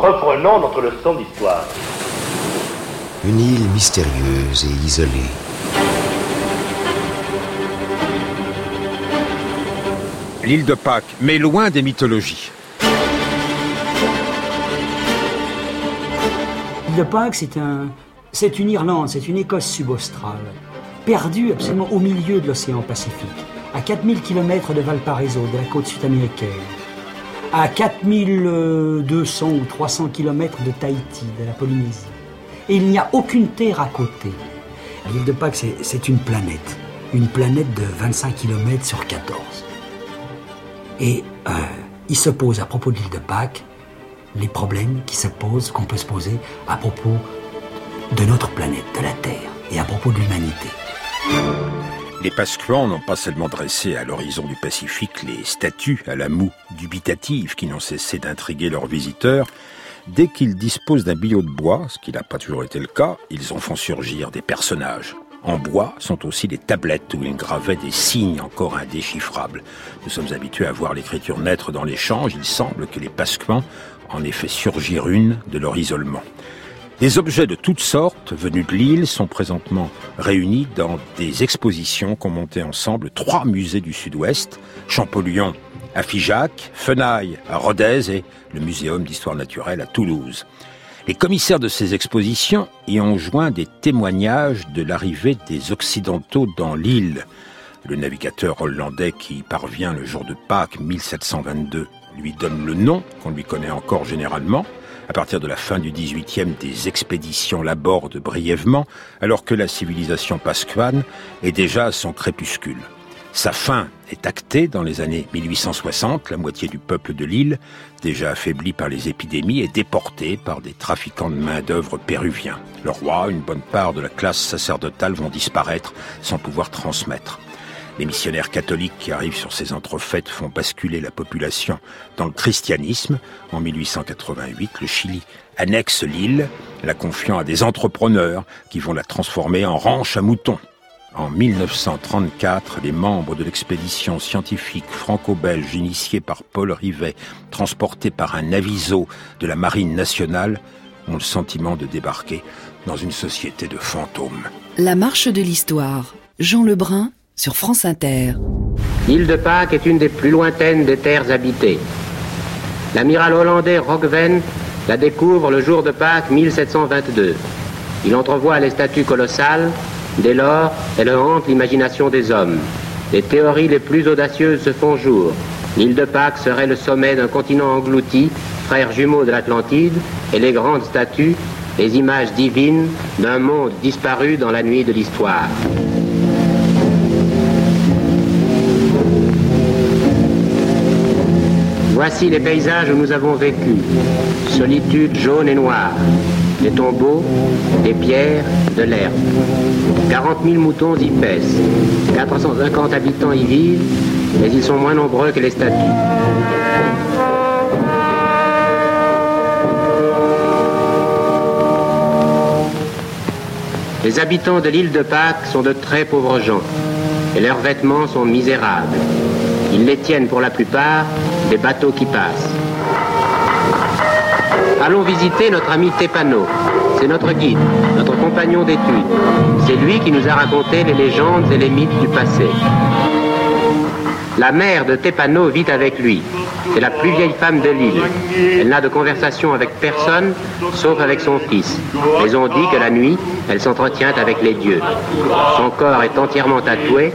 Reprenons notre leçon d'histoire. Une île mystérieuse et isolée. L'île de Pâques, mais loin des mythologies. L'île de Pâques, c'est un, c'est une Irlande, c'est une Écosse subaustrale, perdue absolument au milieu de l'océan Pacifique, à 4000 km de Valparaiso, de la côte sud-américaine, à 4200 ou 300 km de Tahiti, de la Polynésie. Et il n'y a aucune terre à côté. L'île de Pâques, c'est une planète. Une planète de 25 km sur 14. Et euh, il se pose à propos de l'île de Pâques les problèmes qui se posent, qu'on peut se poser à propos de notre planète, de la Terre, et à propos de l'humanité. Les Pascuans n'ont pas seulement dressé à l'horizon du Pacifique les statues à la moue dubitative qui n'ont cessé d'intriguer leurs visiteurs, dès qu'ils disposent d'un billot de bois, ce qui n'a pas toujours été le cas, ils en font surgir des personnages. En bois sont aussi des tablettes où ils gravaient des signes encore indéchiffrables. Nous sommes habitués à voir l'écriture naître dans l'échange. Il semble que les Pascuans en aient fait surgir une de leur isolement. Des objets de toutes sortes venus de l'île sont présentement réunis dans des expositions qu'ont montées ensemble trois musées du Sud-Ouest, Champollion à Figeac, Fenaille à Rodez et le Muséum d'histoire naturelle à Toulouse. Les commissaires de ces expositions y ont joint des témoignages de l'arrivée des Occidentaux dans l'île. Le navigateur hollandais qui parvient le jour de Pâques 1722 lui donne le nom qu'on lui connaît encore généralement, à partir de la fin du XVIIIe, des expéditions l'abordent brièvement, alors que la civilisation pasquane est déjà à son crépuscule. Sa fin est actée dans les années 1860. La moitié du peuple de l'île, déjà affaibli par les épidémies, est déporté par des trafiquants de main-d'œuvre péruviens. Le roi, une bonne part de la classe sacerdotale vont disparaître sans pouvoir transmettre. Les missionnaires catholiques qui arrivent sur ces entrefaites font basculer la population dans le christianisme. En 1888, le Chili annexe l'île, la confiant à des entrepreneurs qui vont la transformer en ranch à moutons. En 1934, les membres de l'expédition scientifique franco-belge initiée par Paul Rivet, transportés par un aviso de la Marine nationale, ont le sentiment de débarquer dans une société de fantômes. La marche de l'histoire. Jean Lebrun, sur France Inter. L'île de Pâques est une des plus lointaines des terres habitées. L'amiral hollandais Roggven la découvre le jour de Pâques 1722. Il entrevoit les statues colossales, dès lors, elle hante l'imagination des hommes. Les théories les plus audacieuses se font jour. L'île de Pâques serait le sommet d'un continent englouti, frère jumeau de l'Atlantide, et les grandes statues, les images divines d'un monde disparu dans la nuit de l'histoire. Voici les paysages où nous avons vécu. Solitude jaune et noire. Des tombeaux, des pierres, de l'herbe. 40 000 moutons y pèsent. 450 habitants y vivent, mais ils sont moins nombreux que les statues. Les habitants de l'île de Pâques sont de très pauvres gens, et leurs vêtements sont misérables. Ils les tiennent pour la plupart des bateaux qui passent. Allons visiter notre ami Tépano. C'est notre guide, notre compagnon d'études. C'est lui qui nous a raconté les légendes et les mythes du passé. La mère de Tépano vit avec lui. C'est la plus vieille femme de l'île. Elle n'a de conversation avec personne, sauf avec son fils. Mais on dit que la nuit, elle s'entretient avec les dieux. Son corps est entièrement tatoué.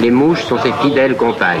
Les mouches sont ses fidèles compagnes.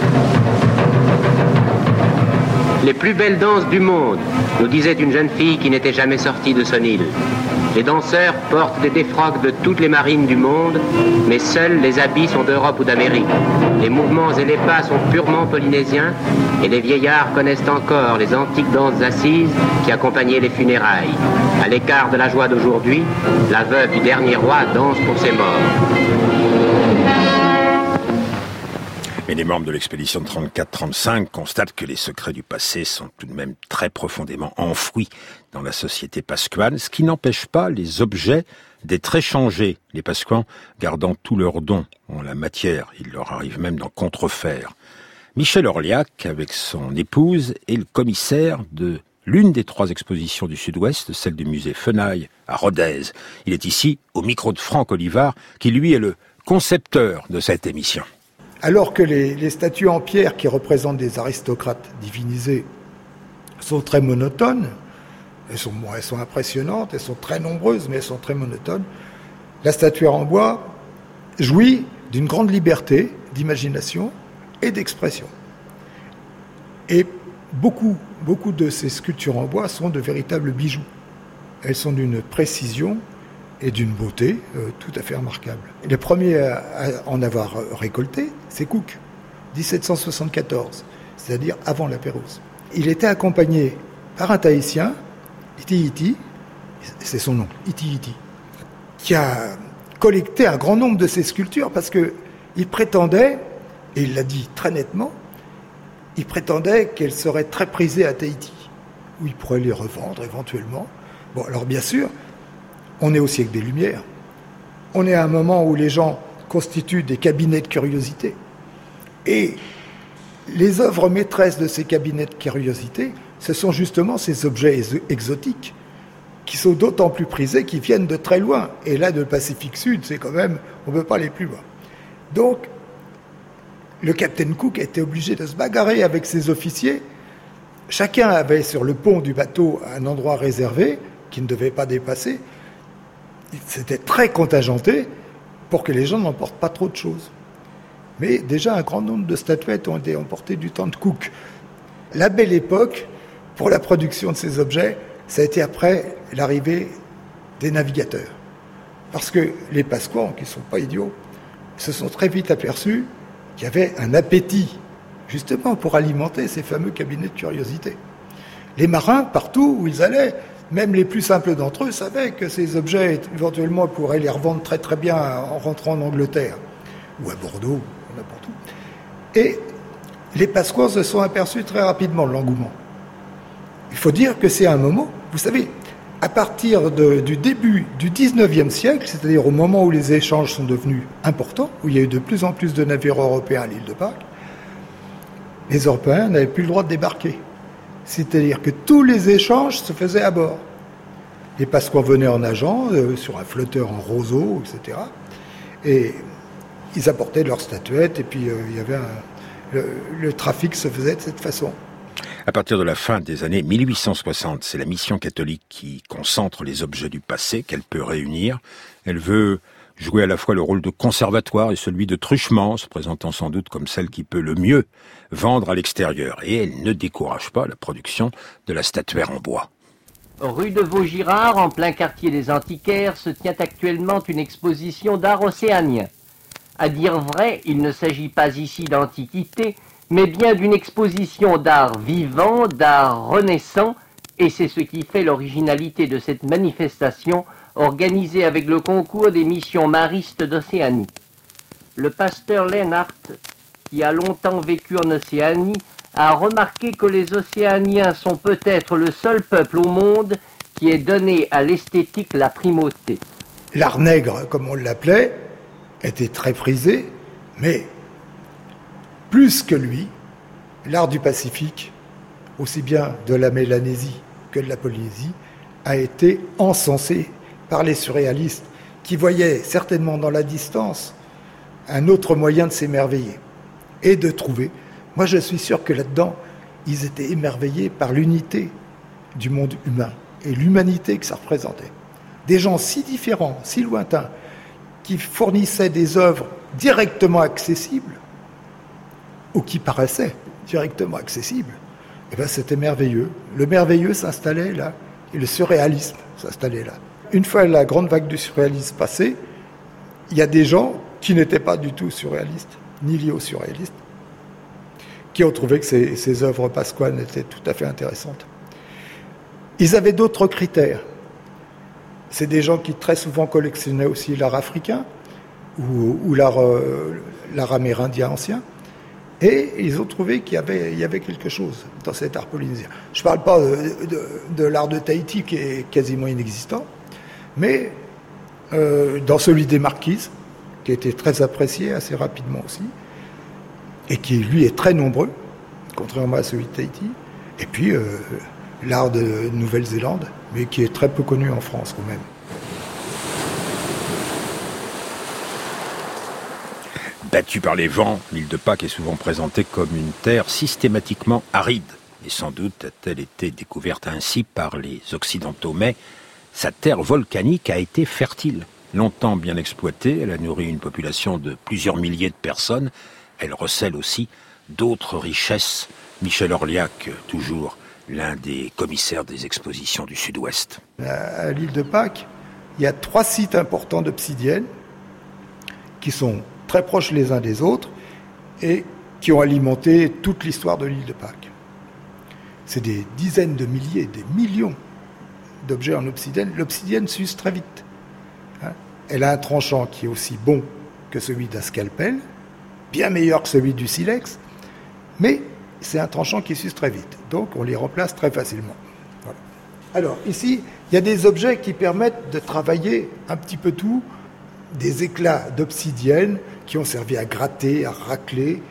Les plus belles danses du monde, nous disait une jeune fille qui n'était jamais sortie de son île. Les danseurs portent des défroques de toutes les marines du monde, mais seuls les habits sont d'Europe ou d'Amérique. Les mouvements et les pas sont purement polynésiens, et les vieillards connaissent encore les antiques danses assises qui accompagnaient les funérailles. À l'écart de la joie d'aujourd'hui, la veuve du dernier roi danse pour ses morts. Mais les membres de l'expédition de 34-35 constatent que les secrets du passé sont tout de même très profondément enfouis dans la société pascuane, ce qui n'empêche pas les objets d'être échangés, les pascuans gardant tous leurs dons en la matière. Il leur arrive même d'en contrefaire. Michel Orliac, avec son épouse, est le commissaire de l'une des trois expositions du Sud-Ouest, celle du musée Fenaille à Rodez. Il est ici au micro de Franck Olivard, qui lui est le concepteur de cette émission. Alors que les, statues en pierre qui représentent des aristocrates divinisés sont très monotones, elles sont, elles sont impressionnantes, elles sont très nombreuses, mais elles sont très monotones, la statuaire en bois jouit d'une grande liberté d'imagination et d'expression. Et beaucoup, beaucoup de ces sculptures en bois sont de véritables bijoux. Elles sont d'une précision et d'une beauté euh, tout à fait remarquable. Les premiers à, à en avoir récolté, c'est Cook, 1774, c'est-à-dire avant la Pérouse. Il était accompagné par un Tahitien, Iti Iti, c'est son nom, Iti Iti, qui a collecté un grand nombre de ces sculptures parce que il prétendait, et il l'a dit très nettement, il prétendait qu'elles seraient très prisées à Tahiti, où il pourrait les revendre éventuellement. Bon, alors bien sûr, on est au siècle des Lumières. On est à un moment où les gens constituent des cabinets de curiosité. Et les œuvres maîtresses de ces cabinets de curiosité, ce sont justement ces objets exotiques qui sont d'autant plus prisés qu'ils viennent de très loin. Et là, de Pacifique Sud, c'est quand même, on ne peut pas aller plus loin. Donc, le capitaine Cook a été obligé de se bagarrer avec ses officiers. Chacun avait sur le pont du bateau un endroit réservé qui ne devait pas dépasser. C'était très contingenté pour que les gens n'emportent pas trop de choses. Mais déjà, un grand nombre de statuettes ont été emportées du temps de Cook. La belle époque pour la production de ces objets, ça a été après l'arrivée des navigateurs. Parce que les Pasquans, qui ne sont pas idiots, se sont très vite aperçus qu'il y avait un appétit, justement, pour alimenter ces fameux cabinets de curiosité. Les marins, partout où ils allaient, même les plus simples d'entre eux, savaient que ces objets, éventuellement, pourraient les revendre très très bien en rentrant en Angleterre, ou à Bordeaux, n'importe où. Et les Pasquans se sont aperçus très rapidement de l'engouement. Il faut dire que c'est un moment, vous savez, à partir du début du 19e siècle, c'est-à-dire au moment où les échanges sont devenus importants, où il y a eu de plus en plus de navires européens à l'île de Pâques, les Européens n'avaient plus le droit de débarquer. C'est-à-dire que tous les échanges se faisaient à bord. Les Pasquans venaient en nageant, euh, sur un flotteur en roseau, etc. Et ils apportaient leurs statuettes, et puis euh, il y avait le, le trafic se faisait de cette façon. À partir de la fin des années 1860, c'est la mission catholique qui concentre les objets du passé qu'elle peut réunir. Elle veut jouer à la fois le rôle de conservatoire et celui de truchement, se présentant sans doute comme celle qui peut le mieux vendre à l'extérieur. Et elle ne décourage pas la production de la statuaire en bois. Rue de Vaugirard, en plein quartier des Antiquaires, se tient actuellement une exposition d'art océanien. À dire vrai, il ne s'agit pas ici d'antiquité, mais bien d'une exposition d'art vivant, d'art renaissant, et c'est ce qui fait l'originalité de cette manifestation organisée avec le concours des missions maristes d'Océanie. Le pasteur Lennart, qui a longtemps vécu en Océanie, a remarqué que les Océaniens sont peut-être le seul peuple au monde qui ait donné à l'esthétique la primauté. L'art nègre, comme on l'appelait, était très prisé, mais plus que lui, l'art du Pacifique, aussi bien de la Mélanésie que de la Polynésie, a été encensé par les surréalistes qui voyaient certainement dans la distance un autre moyen de s'émerveiller et de trouver. Moi, je suis sûr que là-dedans, ils étaient émerveillés par l'unité du monde humain et l'humanité que ça représentait. Des gens si différents, si lointains, qui fournissaient des œuvres directement accessibles ou qui paraissaient directement accessibles, eh ben, c'était merveilleux. Le merveilleux s'installait là, et le surréalisme s'installait là. Une fois la grande vague du surréalisme passée, il y a des gens qui n'étaient pas du tout surréalistes, ni liés au surréalisme, qui ont trouvé que ces, œuvres pasquales étaient tout à fait intéressantes. Ils avaient d'autres critères. C'est des gens qui très souvent collectionnaient aussi l'art africain ou, euh, l'art amérindien ancien. Et ils ont trouvé qu'il y avait, quelque chose dans cet art polynésien. Je ne parle pas de, de, l'art de Tahiti qui est quasiment inexistant, mais euh, dans celui des marquises, qui a été très apprécié assez rapidement aussi, et qui lui est très nombreux, contrairement à celui de Tahiti. Et puis euh, l'art de Nouvelle-Zélande, mais qui est très peu connu en France quand même. Battue par les vents, l'île de Pâques est souvent présentée comme une terre systématiquement aride. Et sans doute a-t-elle été découverte ainsi par les Occidentaux. Mais sa terre volcanique a été fertile. Longtemps bien exploitée, elle a nourri une population de plusieurs milliers de personnes. Elle recèle aussi d'autres richesses. Michel Orliac, toujours l'un des commissaires des expositions du Sud-Ouest. À l'île de Pâques, il y a trois sites importants d'obsidienne qui sont très proches les uns des autres et qui ont alimenté toute l'histoire de l'île de Pâques. C'est des dizaines de milliers, des millions d'objets en obsidienne. L'obsidienne s'use très vite. Hein. Elle a un tranchant qui est aussi bon que celui d'un scalpel, bien meilleur que celui du silex, mais c'est un tranchant qui s'use très vite. Donc on les remplace très facilement. Alors ici, il y a des objets qui permettent de travailler un petit peu tout, des éclats d'obsidienne qui ont servi à gratter, à racler.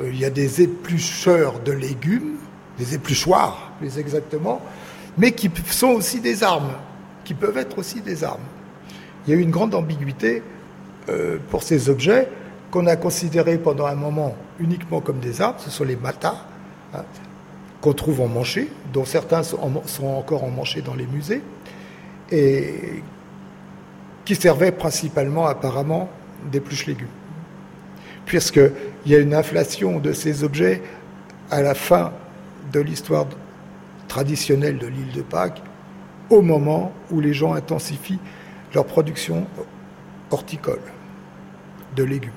Euh, il y a des éplucheurs de légumes, des épluchoirs plus exactement, mais qui sont aussi des armes, qui peuvent être aussi des armes. Il y a eu une grande ambiguïté euh, pour ces objets qu'on a considérés pendant un moment uniquement comme des armes, ce sont les matas, hein, qu'on trouve en manché, dont certains sont, en, encore emmanchés dans les musées, et qui servaient principalement apparemment d'épluche légumes. Puisqu'il y a une inflation de ces objets à la fin de l'histoire traditionnelle de l'île de Pâques, au moment où les gens intensifient leur production horticole de légumes.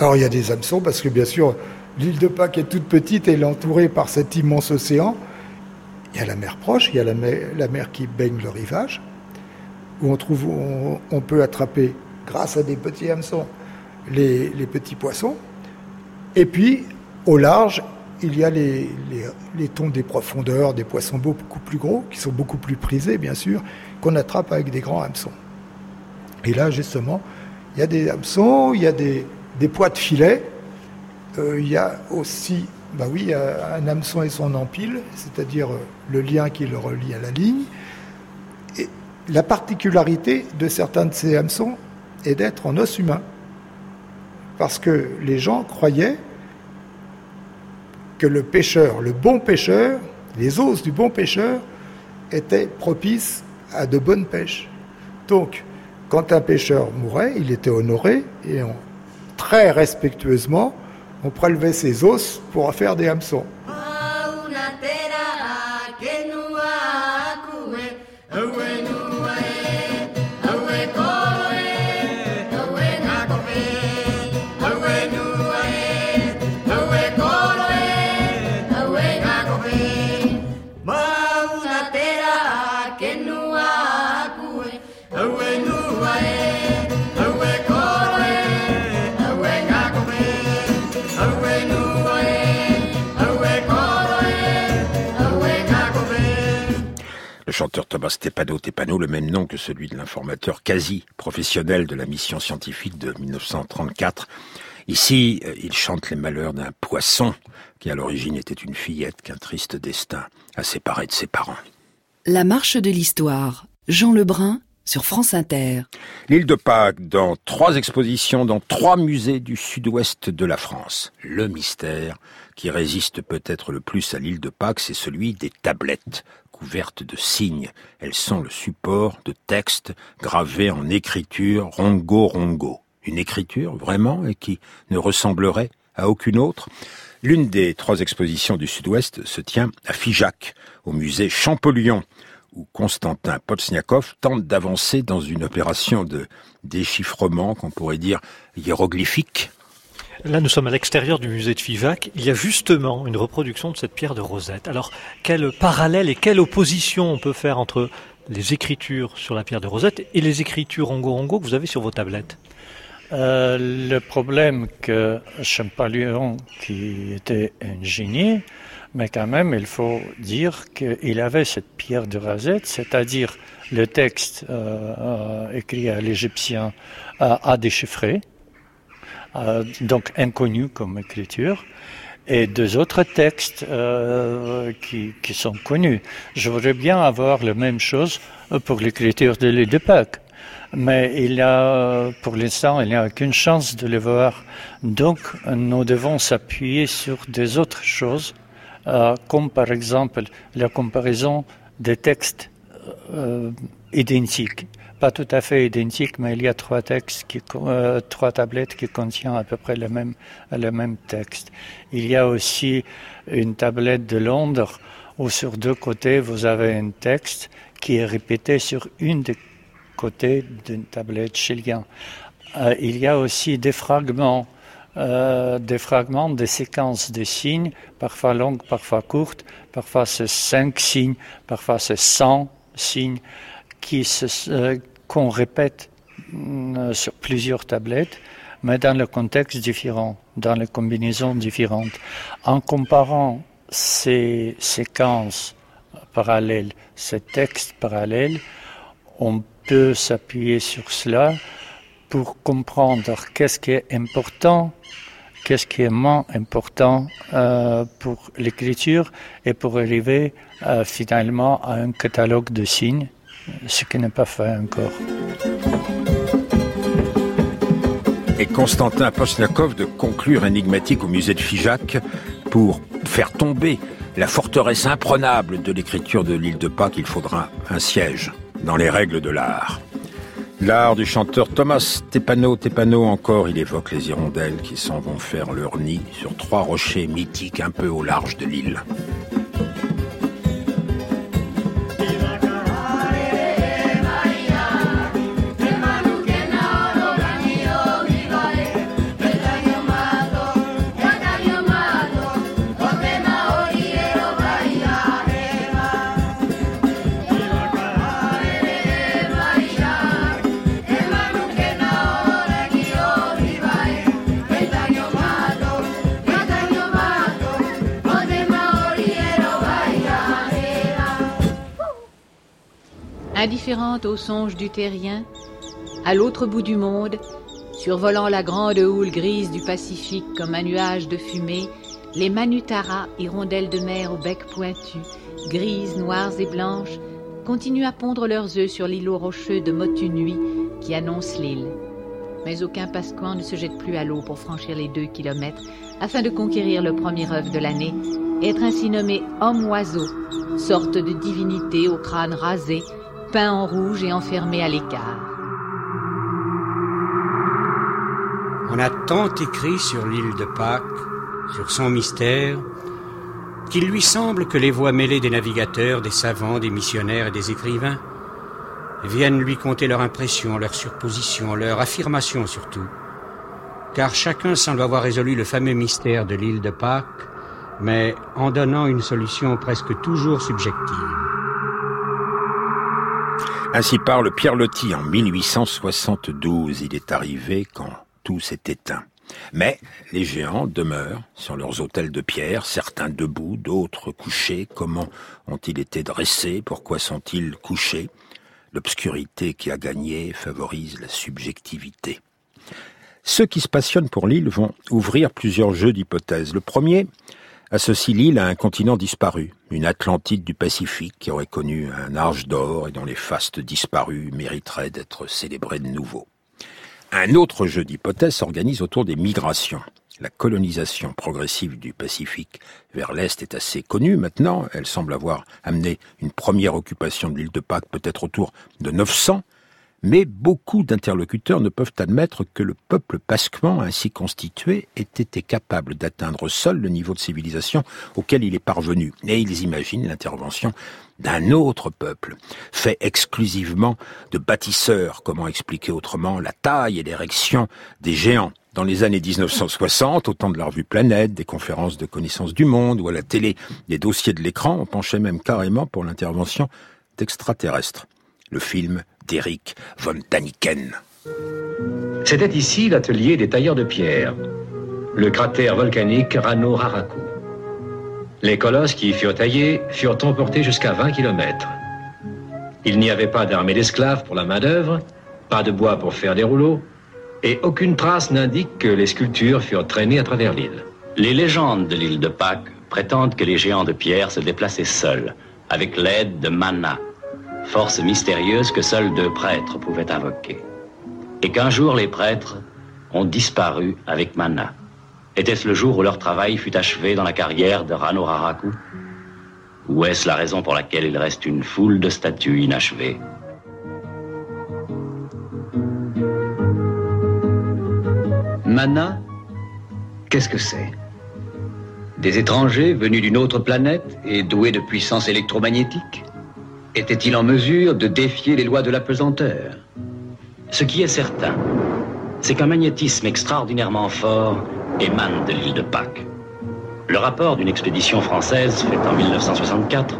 Alors il y a des hameçons parce que bien sûr l'île de Pâques est toute petite et elle est entourée par cet immense océan. Il y a la mer proche, il y a la mer, qui baigne le rivage, où on, trouve, on, peut attraper, grâce à des petits hameçons, les, petits poissons. Et puis, au large, il y a les, les, les des profondeurs, des poissons beaucoup plus gros, qui sont beaucoup plus prisés, bien sûr, qu'on attrape avec des grands hameçons. Et là, justement, il y a des hameçons, il y a des, des poids de filet, euh, il y a aussi, bah oui, un hameçon et son empile, c'est-à-dire le lien qui le relie à la ligne. Et la particularité de certains de ces hameçons est d'être en os humain. Parce que les gens croyaient que le pêcheur, le bon pêcheur, les os du bon pêcheur étaient propices à de bonnes pêches. Donc, quand un pêcheur mourait, il était honoré et très respectueusement, on prélevait ses os pour faire des hameçons. Chanteur Thomas Stepano Tepano, le même nom que celui de l'informateur quasi professionnel de la mission scientifique de 1934. Ici, euh, il chante les malheurs d'un poisson qui à l'origine était une fillette qu'un triste destin a séparé de ses parents. La marche de l'histoire. Jean Lebrun sur France Inter. L'île de Pâques dans trois expositions dans trois musées du sud-ouest de la France. Le mystère qui résiste peut-être le plus à l'île de Pâques, c'est celui des tablettes couvertes de signes. Elles sont le support de textes gravés en écriture rongo rongo. Une écriture, vraiment, et qui ne ressemblerait à aucune autre? L'une des trois expositions du Sud-Ouest se tient à Figeac, au musée Champollion, où Constantin Potsniakov tente d'avancer dans une opération de déchiffrement qu'on pourrait dire hiéroglyphique. Là, nous sommes à l'extérieur du musée de Figeac. Il y a justement une reproduction de cette pierre de Rosette. Alors, quel parallèle et quelle opposition on peut faire entre les écritures sur la pierre de Rosette et les écritures rongo-rongo que vous avez sur vos tablettes? Euh, le problème que Champollion, qui était un mais quand même, il faut dire qu'il avait cette pierre de Rosette, c'est-à-dire le texte euh, euh, écrit à l'égyptien à déchiffrer, donc inconnu comme écriture, et deux autres textes qui, qui, sont connus. Je voudrais bien avoir la même chose pour l'écriture de l'île mais il y a, pour l'instant, il n'y a aucune chance de le voir. Donc, nous devons s'appuyer sur des autres choses, euh, comme par exemple la comparaison des textes euh, identiques. Pas tout à fait identiques, mais il y a trois textes, euh, trois tablettes qui contiennent à peu près le même, le même texte. Il y a aussi une tablette de Londres où sur deux côtés vous avez un texte qui est répété sur une des côté d'une tablette chilien. Euh, il y a aussi des fragments, euh, des fragments, des séquences de signes, parfois longues, parfois courtes, parfois c'est cinq signes, parfois c'est 100 signes euh, qu'on répète mm, sur plusieurs tablettes, mais dans le contexte différent, dans les combinaisons différentes. En comparant ces séquences parallèles, ces textes parallèles, on peut s'appuyer sur cela pour comprendre qu'est-ce qui est important, qu'est-ce qui est moins important euh, pour l'écriture et pour arriver euh, finalement à un catalogue de signes, ce qui n'est pas fait encore. Et Constantin Posnakov de conclure énigmatique au musée de Figeac pour faire tomber la forteresse imprenable de l'écriture de l'île de Pâques, il faudra un siège dans les règles de l'art. L'art du chanteur Thomas Tepano, Tepano encore, il évoque les hirondelles qui s'en vont faire leur nid sur trois rochers mythiques un peu au large de l'île. Indifférente aux songes du terrien, à l'autre bout du monde, survolant la grande houle grise du Pacifique comme un nuage de fumée, les Manutaras, hirondelles de mer au bec pointu, grises, noires et blanches, continuent à pondre leurs œufs sur l'îlot rocheux de Motunui qui annonce l'île. Mais aucun pasquan ne se jette plus à l'eau pour franchir les deux kilomètres afin de conquérir le premier œuf de l'année et être ainsi nommé homme-oiseau, sorte de divinité au crâne rasé, peint en rouge et enfermé à l'écart. On a tant écrit sur l'île de Pâques, sur son mystère, qu'il lui semble que les voix mêlées des navigateurs, des savants, des missionnaires et des écrivains viennent lui conter leurs impressions, leurs suppositions, leurs affirmations surtout, car chacun semble avoir résolu le fameux mystère de l'île de Pâques, mais en donnant une solution presque toujours subjective. Ainsi parle Pierre Loti en 1872. Il est arrivé quand tout s'est éteint. Mais les géants demeurent sur leurs autels de pierre, certains debout, d'autres couchés. Comment ont-ils été dressés? Pourquoi sont-ils couchés? L'obscurité qui a gagné favorise la subjectivité. Ceux qui se passionnent pour l'île vont ouvrir plusieurs jeux d'hypothèses. Le premier, associe l'île à un continent disparu, une Atlantide du Pacifique qui aurait connu un âge d'or et dont les fastes disparus mériteraient d'être célébrés de nouveau. Un autre jeu d'hypothèses s'organise autour des migrations. La colonisation progressive du Pacifique vers l'Est est assez connue maintenant. Elle semble avoir amené une première occupation de l'île de Pâques peut-être autour de 900. Mais beaucoup d'interlocuteurs ne peuvent admettre que le peuple pasquement ainsi constitué ait été capable d'atteindre seul le niveau de civilisation auquel il est parvenu. Et ils imaginent l'intervention d'un autre peuple, fait exclusivement de bâtisseurs, comment expliquer autrement la taille et l'érection des géants. Dans les années 1960, au temps de la revue Planète, des conférences de connaissance du monde ou à la télé, des dossiers de l'écran, on penchait même carrément pour l'intervention d'extraterrestres. Le film d'Eric von Daniken. C'était ici l'atelier des tailleurs de pierre, le cratère volcanique Rano Raraku. Les colosses qui y furent taillés furent emportés jusqu'à 20 km. Il n'y avait pas d'armée d'esclaves pour la main-d'œuvre, pas de bois pour faire des rouleaux, et aucune trace n'indique que les sculptures furent traînées à travers l'île. Les légendes de l'île de Pâques prétendent que les géants de pierre se déplaçaient seuls, avec l'aide de Mana, force mystérieuse que seuls deux prêtres pouvaient invoquer. Et qu'un jour les prêtres ont disparu avec Mana. Était-ce le jour où leur travail fut achevé dans la carrière de Rano Raraku? Ou est-ce la raison pour laquelle il reste une foule de statues inachevées? Mana, qu'est-ce que c'est? Des étrangers venus d'une autre planète et doués de puissance électromagnétique? Était-il en mesure de défier les lois de la pesanteur? Ce qui est certain, c'est qu'un magnétisme extraordinairement fort émane de l'île de Pâques. Le rapport d'une expédition française faite en 1964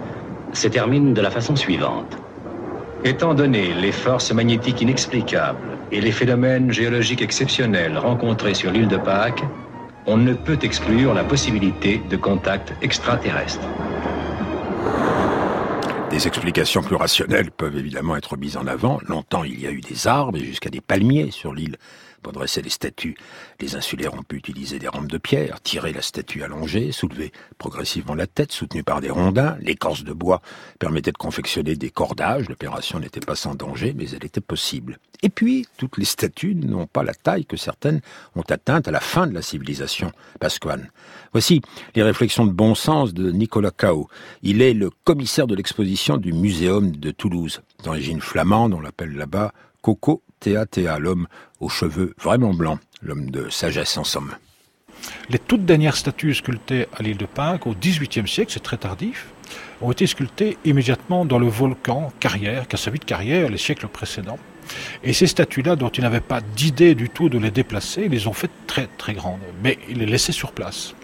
se termine de la façon suivante. Étant donné les forces magnétiques inexplicables et les phénomènes géologiques exceptionnels rencontrés sur l'île de Pâques, on ne peut exclure la possibilité de contact extraterrestre. Des explications plus rationnelles peuvent évidemment être mises en avant. Longtemps, il y a eu des arbres et jusqu'à des palmiers sur l'île pour dresser les statues. Les insulaires ont pu utiliser des rampes de pierre, tirer la statue allongée, soulever progressivement la tête, soutenue par des rondins. L'écorce de bois permettait de confectionner des cordages. L'opération n'était pas sans danger, mais elle était possible. Et puis, toutes les statues n'ont pas la taille que certaines ont atteinte à la fin de la civilisation pasquane. Voici les réflexions de bon sens de Nicolas Cao. Il est le commissaire de l'exposition du Muséum de Toulouse. D'origine flamande, on l'appelle là-bas Coco Théa Théa, l'homme aux cheveux vraiment blancs, l'homme de sagesse en somme. Les toutes dernières statues sculptées à l'île de Pâques au XVIIIe siècle, c'est très tardif, ont été sculptées immédiatement dans le volcan Carrière, de carrière les siècles précédents. Et ces statues-là, dont ils n'avaient pas d'idée du tout de les déplacer, ils les ont faites très très grandes, mais ils les laissaient sur place.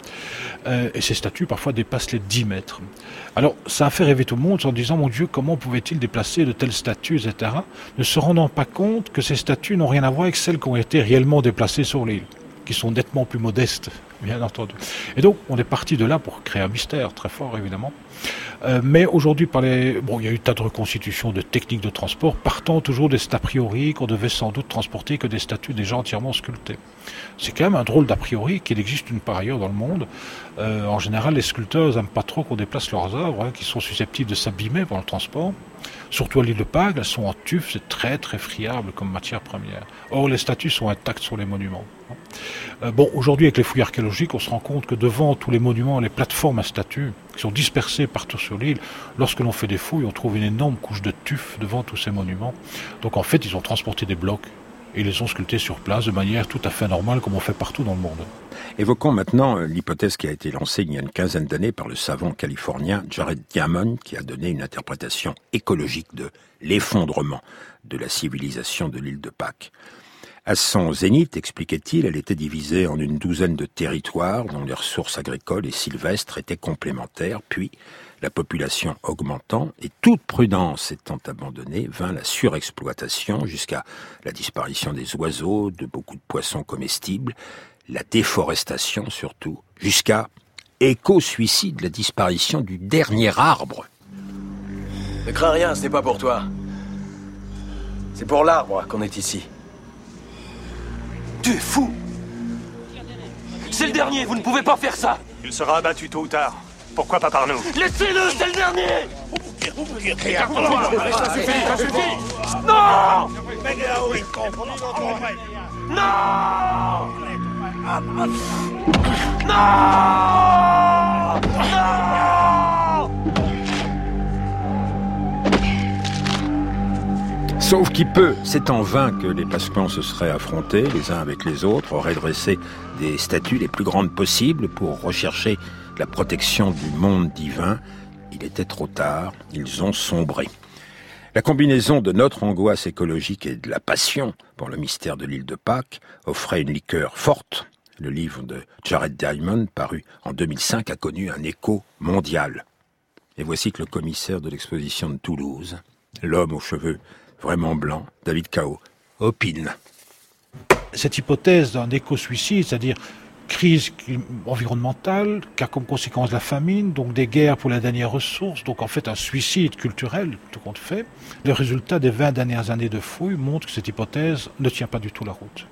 Euh, et ces statues parfois dépassent les 10 mètres. Alors ça a fait rêver tout le monde en disant mon Dieu comment pouvait-il déplacer de telles statues, etc. Ne se rendant pas compte que ces statues n'ont rien à voir avec celles qui ont été réellement déplacées sur l'île, qui sont nettement plus modestes, bien entendu. Et donc on est parti de là pour créer un mystère très fort évidemment. Euh, mais aujourd'hui, par les... bon, il y a eu tas de reconstitutions de techniques de transport, partant toujours des a priori qu'on devait sans doute transporter que des statues déjà entièrement sculptées. C'est quand même un drôle d'a priori qu'il existe une part ailleurs dans le monde. Euh, en général, les sculpteurs n'aiment pas trop qu'on déplace leurs œuvres, hein, qui sont susceptibles de s'abîmer pendant le transport. Surtout l'île de Pâques, elles sont en tuf, c'est très très friable comme matière première. Or, les statues sont intactes sur les monuments. Euh, bon, aujourd'hui, avec les fouilles archéologiques, on se rend compte que devant tous les monuments, les plateformes à statues, qui sont dispersées partout sur l'île, lorsque l'on fait des fouilles, on trouve une énorme couche de tuf devant tous ces monuments. Donc en fait, ils ont transporté des blocs et les ont sculptés sur place de manière tout à fait normale, comme on fait partout dans le monde. Évoquons maintenant euh, l'hypothèse qui a été lancée il y a une quinzaine d'années par le savant californien Jared Diamond, qui a donné une interprétation écologique de l'effondrement de la civilisation de l'île de Pâques. À son zénith, expliquait-il, elle était divisée en une douzaine de territoires dont les ressources agricoles et sylvestres étaient complémentaires, puis, la population augmentant et toute prudence étant abandonnée, vint la surexploitation jusqu'à la disparition des oiseaux, de beaucoup de poissons comestibles, la déforestation surtout, jusqu'à éco-suicide, la disparition du dernier arbre. Ne crains rien, ce n'est pas pour toi. C'est pour l'arbre qu'on est ici. Tu es fou C'est le dernier, vous ne pouvez pas faire ça Il sera abattu tôt ou tard. Pourquoi pas par nous Laissez-le, c'est le dernier Ça suffit, ça suffit Non Non Non Non Sauf qui peut, c'est en vain que les Pasquans se seraient affrontés les uns avec les autres, auraient dressé des statues les plus grandes possibles pour rechercher la protection du monde divin. Il était trop tard, ils ont sombré. La combinaison de notre angoisse écologique et de la passion pour le mystère de l'île de Pâques offrait une liqueur forte. Le livre de Jared Diamond, paru en 2005, a connu un écho mondial. Et voici que le commissaire de l'exposition de Toulouse, l'homme aux cheveux vraiment blancs, David Cao, opine. Cette hypothèse d'un éco-suicide, c'est-à-dire crise environnementale qui a comme conséquence la famine, donc des guerres pour la dernière ressource, donc en fait un suicide culturel, tout compte fait. Le résultat des 20 dernières années de fouilles montre que cette hypothèse ne tient pas du tout la route.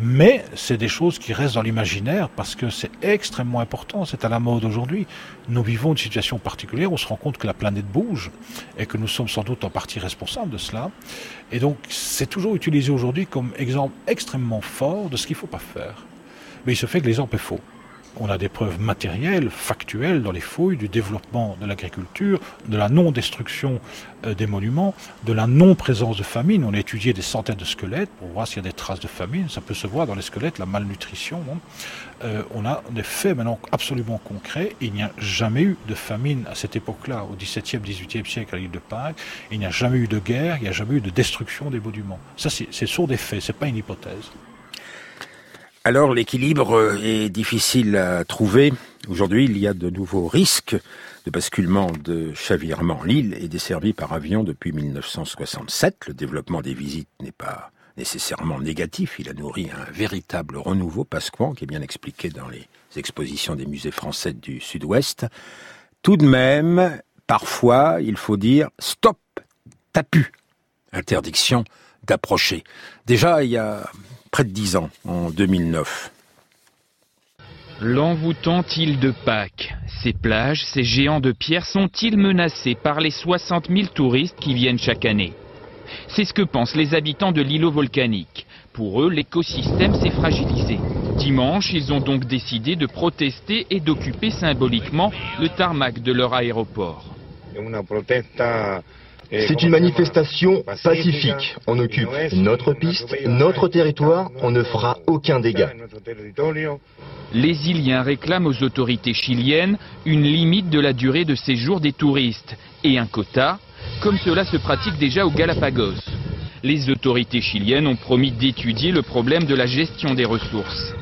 Mais c'est des choses qui restent dans l'imaginaire parce que c'est extrêmement important, c'est à la mode aujourd'hui. Nous vivons une situation particulière, on se rend compte que la planète bouge et que nous sommes sans doute en partie responsables de cela. Et donc c'est toujours utilisé aujourd'hui comme exemple extrêmement fort de ce qu'il ne faut pas faire. Mais il se fait que l'exemple est faux. On a des preuves matérielles, factuelles dans les fouilles du développement de l'agriculture, de la non-destruction euh, des monuments, de la non-présence de famine. On a étudié des centaines de squelettes pour voir s'il y a des traces de famine. Ça peut se voir dans les squelettes, la malnutrition. Euh, on a des faits maintenant absolument concrets. Il n'y a jamais eu de famine à cette époque-là, au XVIIe, XVIIIe siècle à l'île de Pâques. Il n'y a jamais eu de guerre, il n'y a jamais eu de destruction des monuments. Ça, c'est sur des faits, c'est pas une hypothèse. Alors l'équilibre euh, est difficile à trouver. Aujourd'hui, il y a de nouveaux risques de basculement de chavirement. L'île est desservie par avion depuis 1967. Le développement des visites n'est pas nécessairement négatif. Il a nourri un véritable renouveau pasquan qui est bien expliqué dans les expositions des musées français du Sud-Ouest. Tout de même, parfois, il faut dire stop, tapu. Interdiction d'approcher. Déjà, il y a près de 10 ans, en 2009. L'envoûtante île de Pâques, ces plages, ces géants de pierre sont-ils menacés par les 60 000 touristes qui viennent chaque année? C'est ce que pensent les habitants de l'îlot volcanique. Pour eux, l'écosystème s'est fragilisé. Dimanche, ils ont donc décidé de protester et d'occuper symboliquement le tarmac de leur aéroport. C'est une manifestation pacifique. On occupe notre piste, notre territoire, on ne fera aucun dégât. Les Iliens réclament aux autorités chiliennes une limite de la durée de séjour des touristes et un quota, comme cela se pratique déjà aux Galapagos. Les autorités chiliennes ont promis d'étudier le problème de la gestion des ressources.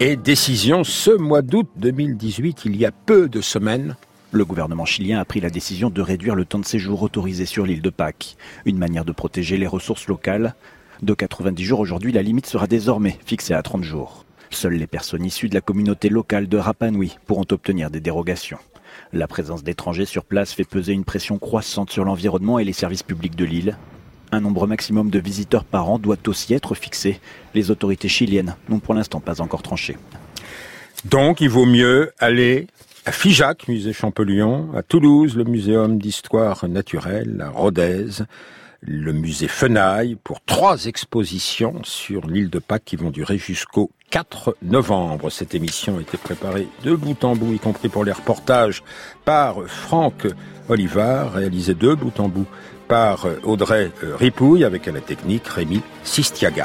Et décision ce mois d'août 2018, il y a peu de semaines, le gouvernement chilien a pris la décision de réduire le temps de séjour autorisé sur l'île de Pâques, une manière de protéger les ressources locales. De 90 jours aujourd'hui, la limite sera désormais fixée à 30 jours. Seules les personnes issues de la communauté locale de Rapa Nui pourront obtenir des dérogations. La présence d'étrangers sur place fait peser une pression croissante sur l'environnement et les services publics de l'île. Un nombre maximum de visiteurs par an doit aussi être fixé. Les autorités chiliennes n'ont pour l'instant pas encore tranché. Donc il vaut mieux aller à Figeac, musée Champollion, à Toulouse, le muséum d'histoire naturelle, à Rodez, le musée Fenaille, pour trois expositions sur l'île de Pâques qui vont durer jusqu'au 4 novembre. Cette émission a été préparée de bout en bout, y compris pour les reportages, par Franck Olivard, réalisé de bout en bout par Audrey Ripouille, avec à la technique Rémi Sistiaga.